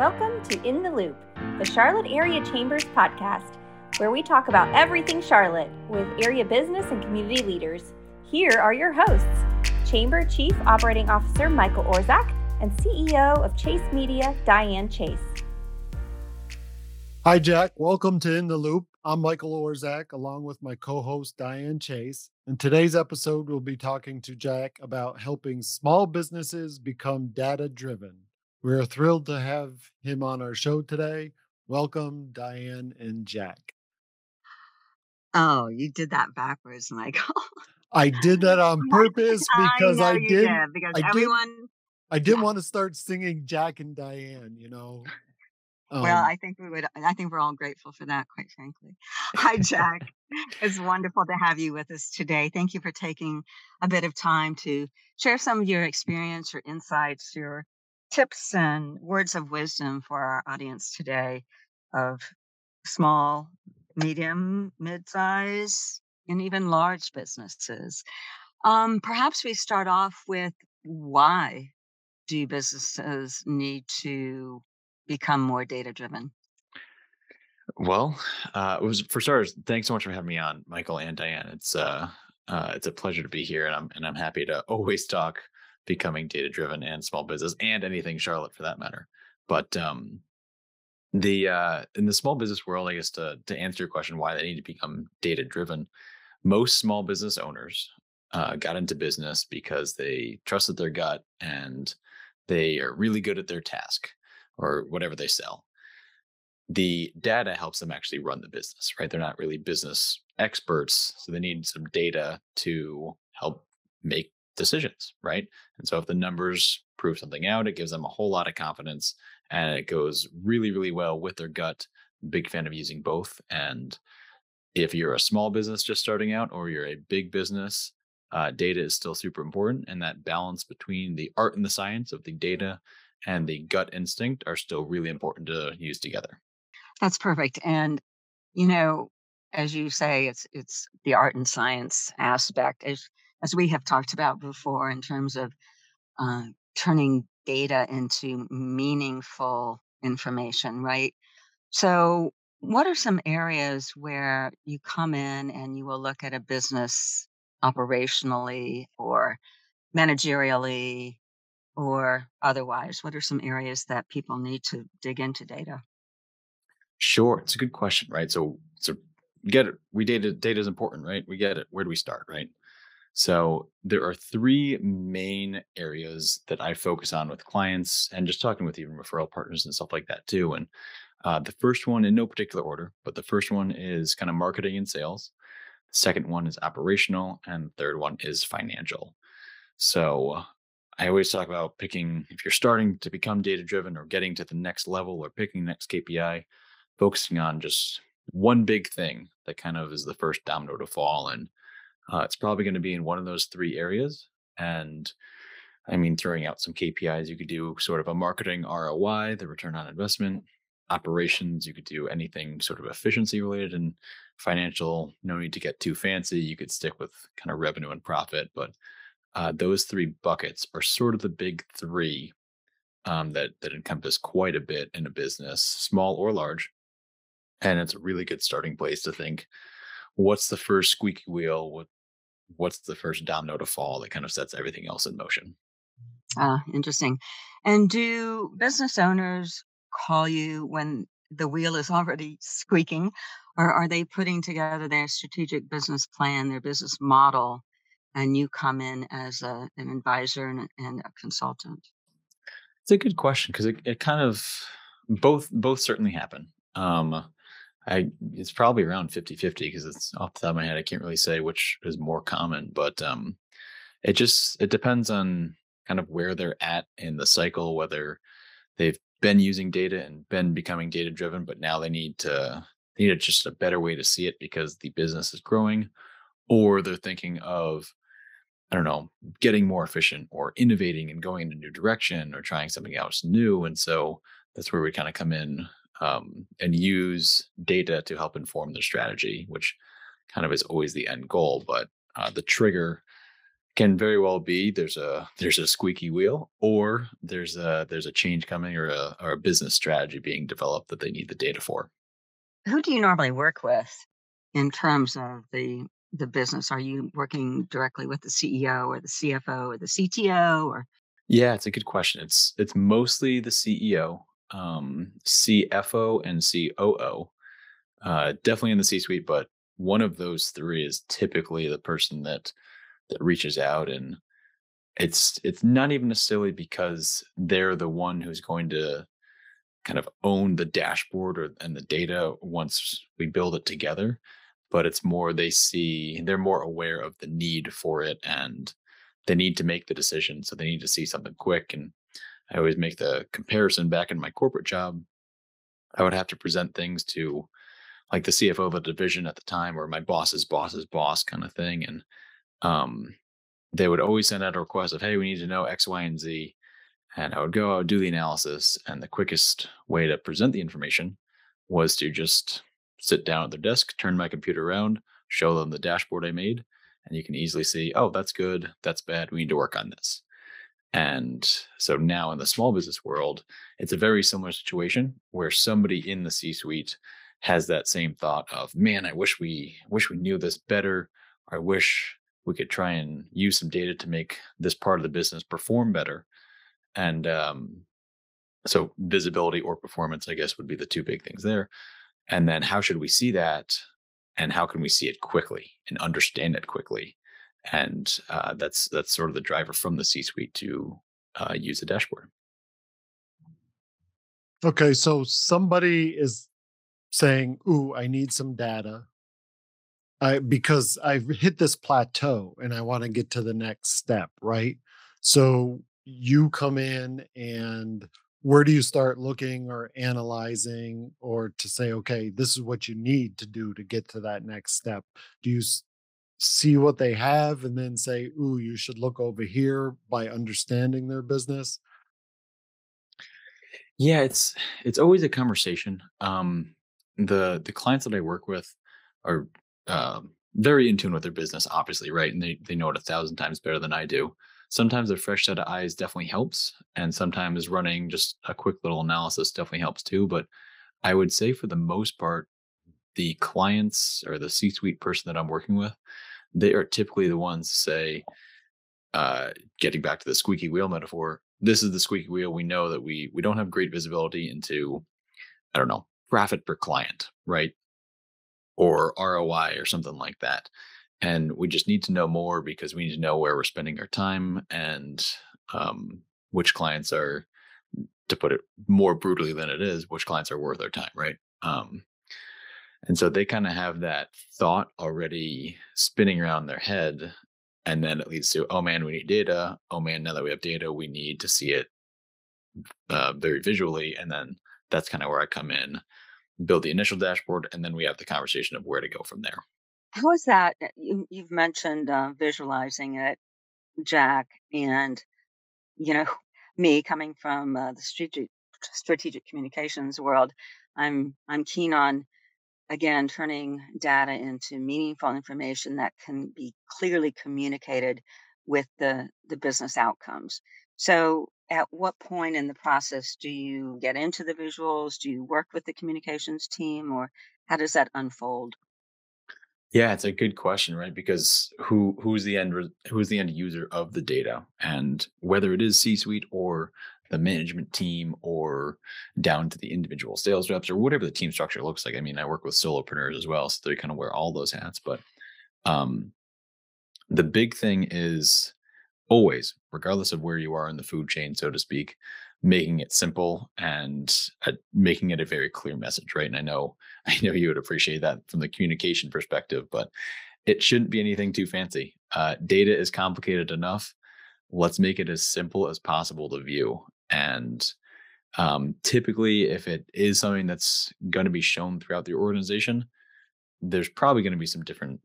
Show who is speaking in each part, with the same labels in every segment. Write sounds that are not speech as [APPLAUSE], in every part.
Speaker 1: Welcome to In the Loop, the Charlotte Area Chambers podcast, where we talk about everything Charlotte with area business and community leaders. Here are your hosts Chamber Chief Operating Officer Michael Orzak and CEO of Chase Media, Diane Chase.
Speaker 2: Hi, Jack. Welcome to In the Loop. I'm Michael Orzak, along with my co host, Diane Chase. In today's episode, we'll be talking to Jack about helping small businesses become data driven. We're thrilled to have him on our show today. Welcome, Diane and Jack.
Speaker 3: Oh, you did that backwards, Michael.
Speaker 2: I did that [LAUGHS] on purpose because I,
Speaker 3: I
Speaker 2: did.
Speaker 3: did because
Speaker 2: I did-
Speaker 3: everyone.
Speaker 2: I didn't
Speaker 3: Yeah.
Speaker 2: want to start singing Jack and Diane, you know.
Speaker 3: well,
Speaker 2: Um,
Speaker 3: I think we would. I think we're all grateful for that, quite frankly. [LAUGHS] Hi, Jack. [LAUGHS] it's wonderful to have you with us today. Thank you for taking a bit of time to share some of your experience, your insights, your tips, and words of wisdom for our audience today of small, medium, mid-size, and even large businesses. Um, perhaps we start off with why do businesses need to become more data driven?
Speaker 4: Well, uh, it was for starters. Thanks so much for having me on, Michael and Diane. It's uh, uh, it's a pleasure to be here, and I'm and I'm happy to [LAUGHS] always talk becoming data driven and small business and anything Charlotte for that matter. But um, the uh, in the small business world, I guess to to answer your question, why they need to become data driven, most small business owners uh, got into business because they trusted their gut and they are really good at their task or whatever they sell the data helps them actually run the business, right? They're not really business experts, so they need some data to help make decisions, right? And so if the numbers prove something out, it gives them a whole lot of confidence and it goes really, really well with their gut. Big fan of using both. And if you're a small business just starting out or you're a big business, uh, data is still super important. And that balance between the art and the science of the data and the gut instinct are still really important to use together.
Speaker 3: That's perfect. And you know, as you say, it's it's the art and science aspect, as as we have talked about before, in terms of uh, turning data into meaningful information, right? So, what are some areas where you come in and you will look at a business operationally or managerially or otherwise? What are some areas that people need to dig into data?
Speaker 4: Sure, it's a good question, right? So, so get it. We data data is important, right? We get it. Where do we start, right? So there are three main areas that I focus on with clients, and just talking with even referral partners and stuff like that too. And uh, the first one, in no particular order, but the first one is kind of marketing and sales. The second one is operational, and the third one is financial. So I always talk about picking if you're starting to become data driven or getting to the next level or picking next KPI, focusing on just one big thing that kind of is the first domino to fall. And uh, it's probably going to be in one of those three areas. And I mean, throwing out some KPIs, you could do sort of a marketing ROI, the return on investment, operations, you could do anything sort of efficiency related, and financial, no need to get too fancy. You could stick with kind of revenue and profit. But uh, those three buckets are sort of the big three um, that that encompass quite a bit in a business, small or large. And it's a really good starting place to think, what's the first squeaky wheel? What what's the first domino to fall that kind of sets everything else in motion?
Speaker 3: Ah, interesting. And do business owners call you when the wheel is already squeaking, or are they putting together their strategic business plan, their business model, and you come in as a, an advisor and, a- and a consultant?
Speaker 4: It's a good question because it, it kind of both both certainly happen. Um, I it's probably around 50-50 because it's off the top of my head, I can't really say which is more common, but um it just it depends on kind of where they're at in the cycle, whether they've been using data and been becoming data driven, but now they need to they need just a better way to see it because the business is growing, or they're thinking of I don't know, getting more efficient or innovating and going in a new direction or trying something else new. And so that's where we kind of come in um, and use data to help inform their strategy, which kind of is always the end goal. But uh, the trigger can very well be there's a there's a squeaky wheel or there's a there's a change coming or a or a business strategy being developed that they need the data for
Speaker 3: who do you normally work with in terms of the the business are you working directly with the ceo or the cfo or the cto or
Speaker 4: yeah it's a good question it's it's mostly the ceo um, cfo and coo uh, definitely in the c suite but one of those three is typically the person that that reaches out and it's it's not even necessarily because they're the one who's going to kind of own the dashboard or and the data once we build it together but it's more they see they're more aware of the need for it and they need to make the decision so they need to see something quick and i always make the comparison back in my corporate job i would have to present things to like the cfo of a division at the time or my boss's boss's boss kind of thing and um, they would always send out a request of, hey, we need to know X, Y, and Z. And I would go, I would do the analysis. And the quickest way to present the information was to just sit down at their desk, turn my computer around, show them the dashboard I made. And you can easily see, oh, that's good, that's bad, we need to work on this. And so now in the small business world, it's a very similar situation where somebody in the C suite has that same thought of, man, I wish we wish we knew this better. I wish we could try and use some data to make this part of the business perform better. And um, so visibility or performance, I guess, would be the two big things there. And then how should we see that? And how can we see it quickly and understand it quickly? And uh, that's that's sort of the driver from the C-suite to uh, use a dashboard.
Speaker 2: Okay, so somebody is saying, "Ooh, I need some data." I because I've hit this plateau and I want to get to the next step, right? So you come in and where do you start looking or analyzing or to say okay this is what you need to do to get to that next step do you see what they have and then say ooh you should look over here by understanding their business
Speaker 4: yeah it's it's always a conversation um the the clients that i work with are um, very in tune with their business, obviously, right? And they they know it a thousand times better than I do. Sometimes a fresh set of eyes definitely helps, and sometimes running just a quick little analysis definitely helps too. But I would say for the most part, the clients or the C-suite person that I'm working with, they are typically the ones say, uh, getting back to the squeaky wheel metaphor, this is the squeaky wheel. We know that we we don't have great visibility into, I don't know, profit per client, right? or ROI or something like that. And we just need to know more because we need to know where we're spending our time and um, which clients are, to put it more brutally than it is, which clients are worth our time, right? Um, and so they kind of have that thought already spinning around their head. And then it leads to, oh man, we need data. Oh man, now that we have data, we need to see it uh, very visually. And then that's kind of where I come in build the initial dashboard, and then we have the conversation of where to go from there.
Speaker 3: How is that? Uh, you, you've mentioned uh, visualizing it, Jack, and you know [LAUGHS] me coming from uh, the strategic strategic communications world. I'm I'm keen on again turning data into meaningful information that can be clearly communicated with the the business outcomes. So at what point in the process do you get into the visuals? Do you work with the communications team or how does that unfold?
Speaker 4: Yeah, it's a good question, right? Because who who's the end who's the end user of the data, and whether it is C-suite or the management team or down to the individual sales reps or whatever the team structure looks like. I mean, I work with solopreneurs as well, so they kind of wear all those hats. But um, the big thing is always, regardless of where you are in the food chain, so to speak, making it simple and uh, making it a very clear message, right? And I know, [LAUGHS] I know you would appreciate that from the communication perspective, but it shouldn't be anything too fancy. Uh, data is complicated enough. Let's make it as simple as possible to view. And um, typically, if it is something that's going to be shown throughout the organization, there's probably going to be some different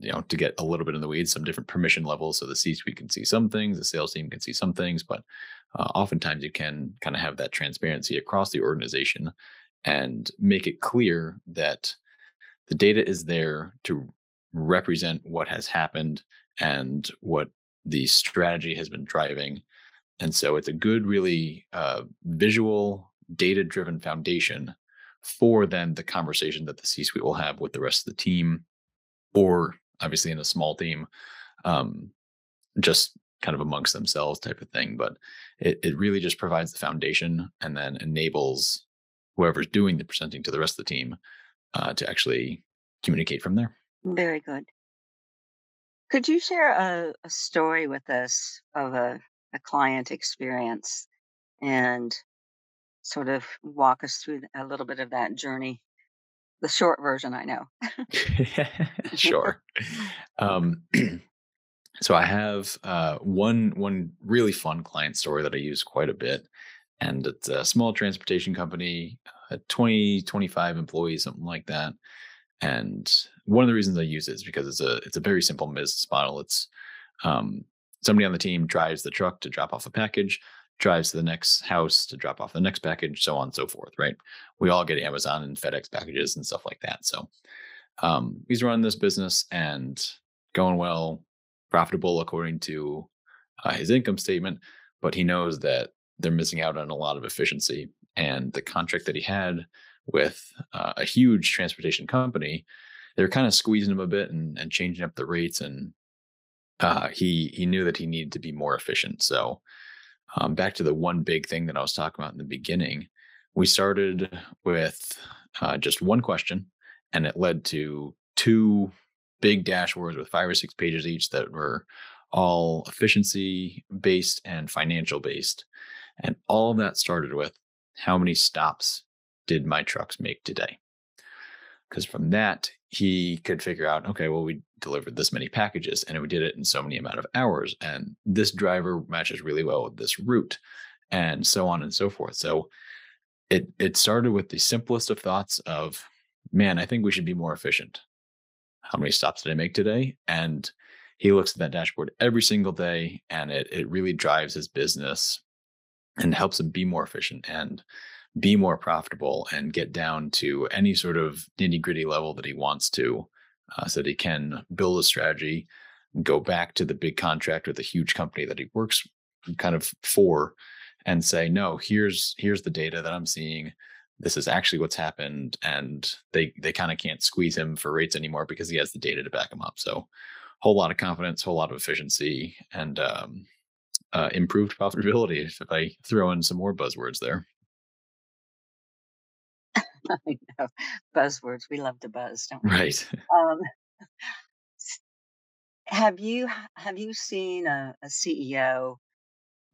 Speaker 4: you know, to get a little bit in the weeds, some different permission levels. So the C-suite can see some things, the sales team can see some things, but uh, oftentimes you can kind of have that transparency across the organization and make it clear that the data is there to represent what has happened and what the strategy has been driving. And so it's a good, really uh, visual, data driven foundation for then the conversation that the C suite will have with the rest of the team, or obviously in a small team, um, just kind of amongst themselves type of thing. But it, it really just provides the foundation and then enables whoever's doing the presenting to the rest of the team uh, to actually communicate from there.
Speaker 3: Very good. Could you share a, a story with us of a, a client experience and sort of walk us through a little bit of that journey? The short version, I know. [LAUGHS]
Speaker 4: sure. [LAUGHS] Um, [CLEARS THROAT] so I have uh, one one really fun client story that I use quite a bit, and it's a small transportation company, uh, 20, 25 employees, something like that. And one of the reasons I use it is because it's a it's a very simple business model. It's um, somebody on the team drives the truck to drop off a package, drives to the next house to drop off the next package, so on and so forth. Right? We all get Amazon and FedEx packages and stuff like that. So um, he's running this business and going well, profitable according to uh, his income statement, but he knows that they're missing out on a lot of efficiency. And the contract that he had with uh, a huge transportation company, they're kind of squeezing him a bit and, and changing up the rates. And uh, he he knew that he needed to be more efficient. So um, back to the one big thing that I was talking about in the beginning, we started with uh, just one question, and it led to two big dashboards with five or six pages each that were all efficiency based and financial based. And all of that started with how many stops did my trucks make today? Because from that, he could figure out, okay, well, we delivered this many packages and we did it in so many amount of hours. And this driver matches really well with this route and so on and so forth. So it it started with the simplest of thoughts of, man, I think we should be more efficient. How many stops did I make today? And he looks at that dashboard every single day and it it really drives his business and helps him be more efficient and be more profitable and get down to any sort of nitty gritty level that he wants to uh, so that he can build a strategy go back to the big contract or the huge company that he works kind of for and say no here's here's the data that i'm seeing this is actually what's happened and they they kind of can't squeeze him for rates anymore because he has the data to back him up so whole lot of confidence whole lot of efficiency and um, uh, improved [LAUGHS] profitability if I throw in some more buzzwords there. [LAUGHS]
Speaker 3: I know buzzwords. We love to buzz, don't
Speaker 4: we? Right. [LAUGHS]
Speaker 3: Um, have you have you seen a, a CEO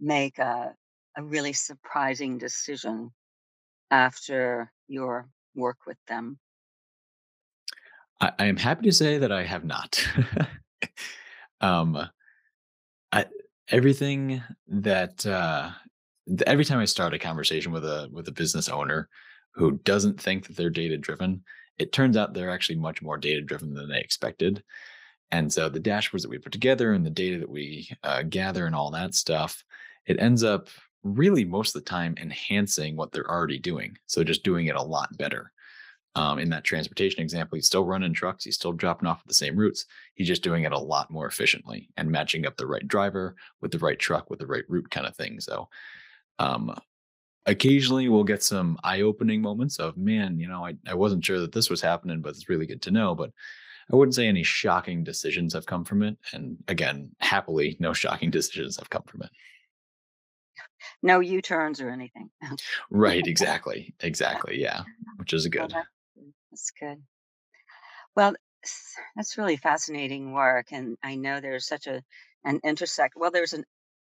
Speaker 3: make a a really surprising decision after your work with them?
Speaker 4: I, I am happy to say that I have not. [LAUGHS] um, I, everything that uh, every time I start a conversation with a with a business owner who doesn't think that they're data driven, it turns out they're actually much more data driven than they expected. And so the dashboards that we put together and the data that we uh, gather and all that stuff, it ends up really most of the time enhancing what they're already doing. So just doing it a lot better um, in that transportation example, he's still running trucks, he's still dropping off at the same routes. He's just doing it a lot more efficiently and matching up the right driver with the right truck with the right route kind of thing. So, um, occasionally we'll get some eye-opening moments of man, you know, I, I wasn't sure that this was happening, but it's really good to know. But I wouldn't say any shocking decisions have come from it. And again, happily, no shocking [LAUGHS] decisions have come from it.
Speaker 3: No U turns or anything. [LAUGHS]
Speaker 4: right, exactly. Exactly. Yeah. Which is good. Well,
Speaker 3: that's good. Well, that's really fascinating work, and I know there's such a an intersect. Well, there's an,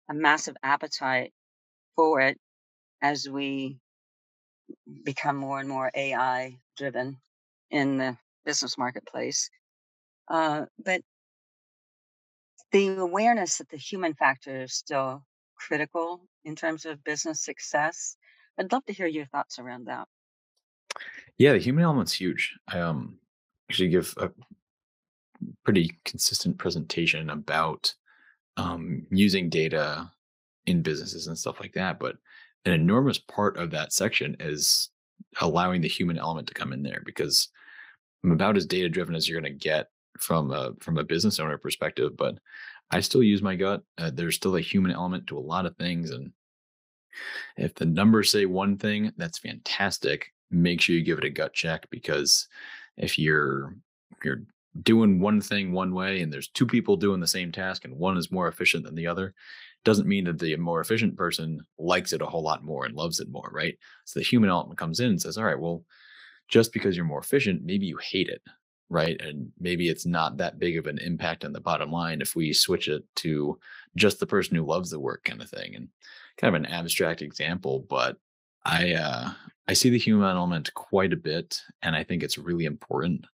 Speaker 3: a massive appetite for it as we become more and more AI driven in the business marketplace. Uh, but the awareness that the human factor is still critical in terms of business success. I'd love to hear your thoughts around that.
Speaker 4: Yeah, the human element's huge. I um actually give a pretty consistent presentation about um, using data in businesses and stuff like that. But an enormous part of that section is allowing the human element to come in there because I'm about as data driven as you're going to get from a from a business owner perspective. But I still use my gut. Uh, there's still a human element to a lot of things. And if the numbers say one thing, that's fantastic. Make sure you give it a gut check because if you're you're doing one thing one way and there's two people doing the same task and one is more efficient than the other, doesn't mean that the more efficient person likes it a whole lot more and loves it more, right? So the human element comes in and says, all right, well, just because you're more efficient, maybe you hate it right? And maybe it's not that big of an impact on the bottom line if we switch it to just the person who loves the work kind of thing. And kind of an abstract example, but I uh, I see the human element quite a bit, and I think it's really important.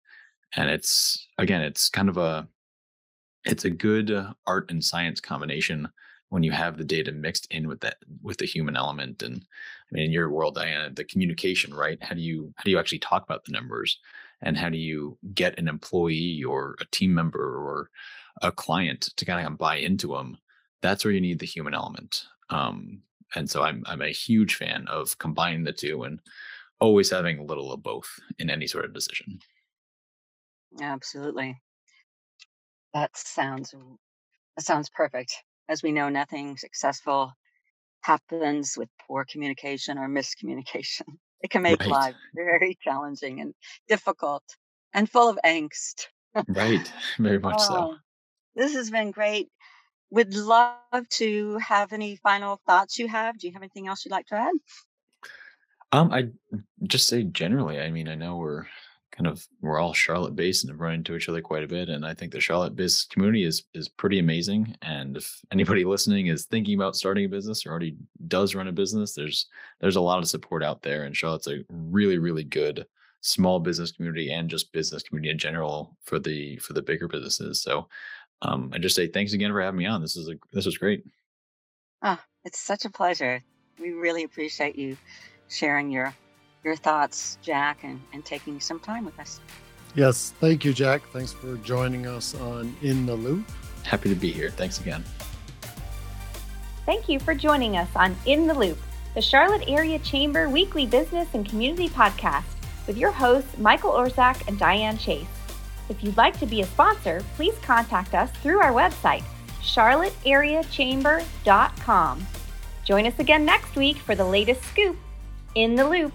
Speaker 4: And it's again, it's kind of a it's a good art and science combination when you have the data mixed in with that with the human element and i mean in your world diana the communication right how do you how do you actually talk about the numbers and how do you get an employee or a team member or a client to kind of buy into them that's where you need the human element um, and so I'm I'm a huge fan of combining the two and always having a little of both in any sort of decision.
Speaker 3: Absolutely. That sounds that sounds perfect. As we know, nothing successful happens with poor communication or miscommunication. [LAUGHS] It can make
Speaker 4: Right.
Speaker 3: life very challenging and difficult and full of angst.
Speaker 4: Right. [LAUGHS] Very much so.
Speaker 3: Oh, this has been great. Would love to have any final thoughts you have. Do you have anything else you'd like to add?
Speaker 4: Um, I just say generally, I mean, I know we're kind of we're all Charlotte based and have run into each other quite a bit. And I think the Charlotte biz community is is pretty amazing. And if anybody [LAUGHS] listening is thinking about starting a business or already does run a business, there's there's a lot of support out there. And Charlotte's a really, really good small business community and just business community in general for the for the bigger businesses. So um I just say thanks again for having me on. This is a this was great.
Speaker 3: Ah, it's such a pleasure. We really appreciate you sharing your your thoughts, Jack, and, and taking some time with us.
Speaker 2: Yes, thank you, Jack. Thanks for joining us on In the Loop.
Speaker 4: Happy to be here. Thanks again.
Speaker 1: Thank you for joining us on In the Loop, the Charlotte Area Chamber weekly business and community podcast with your hosts, Michael Orzak and Diane Chase. If you'd like to be a sponsor, please contact us through our website, charlotteareachamber.com. Join us again next week for the latest scoop in the loop.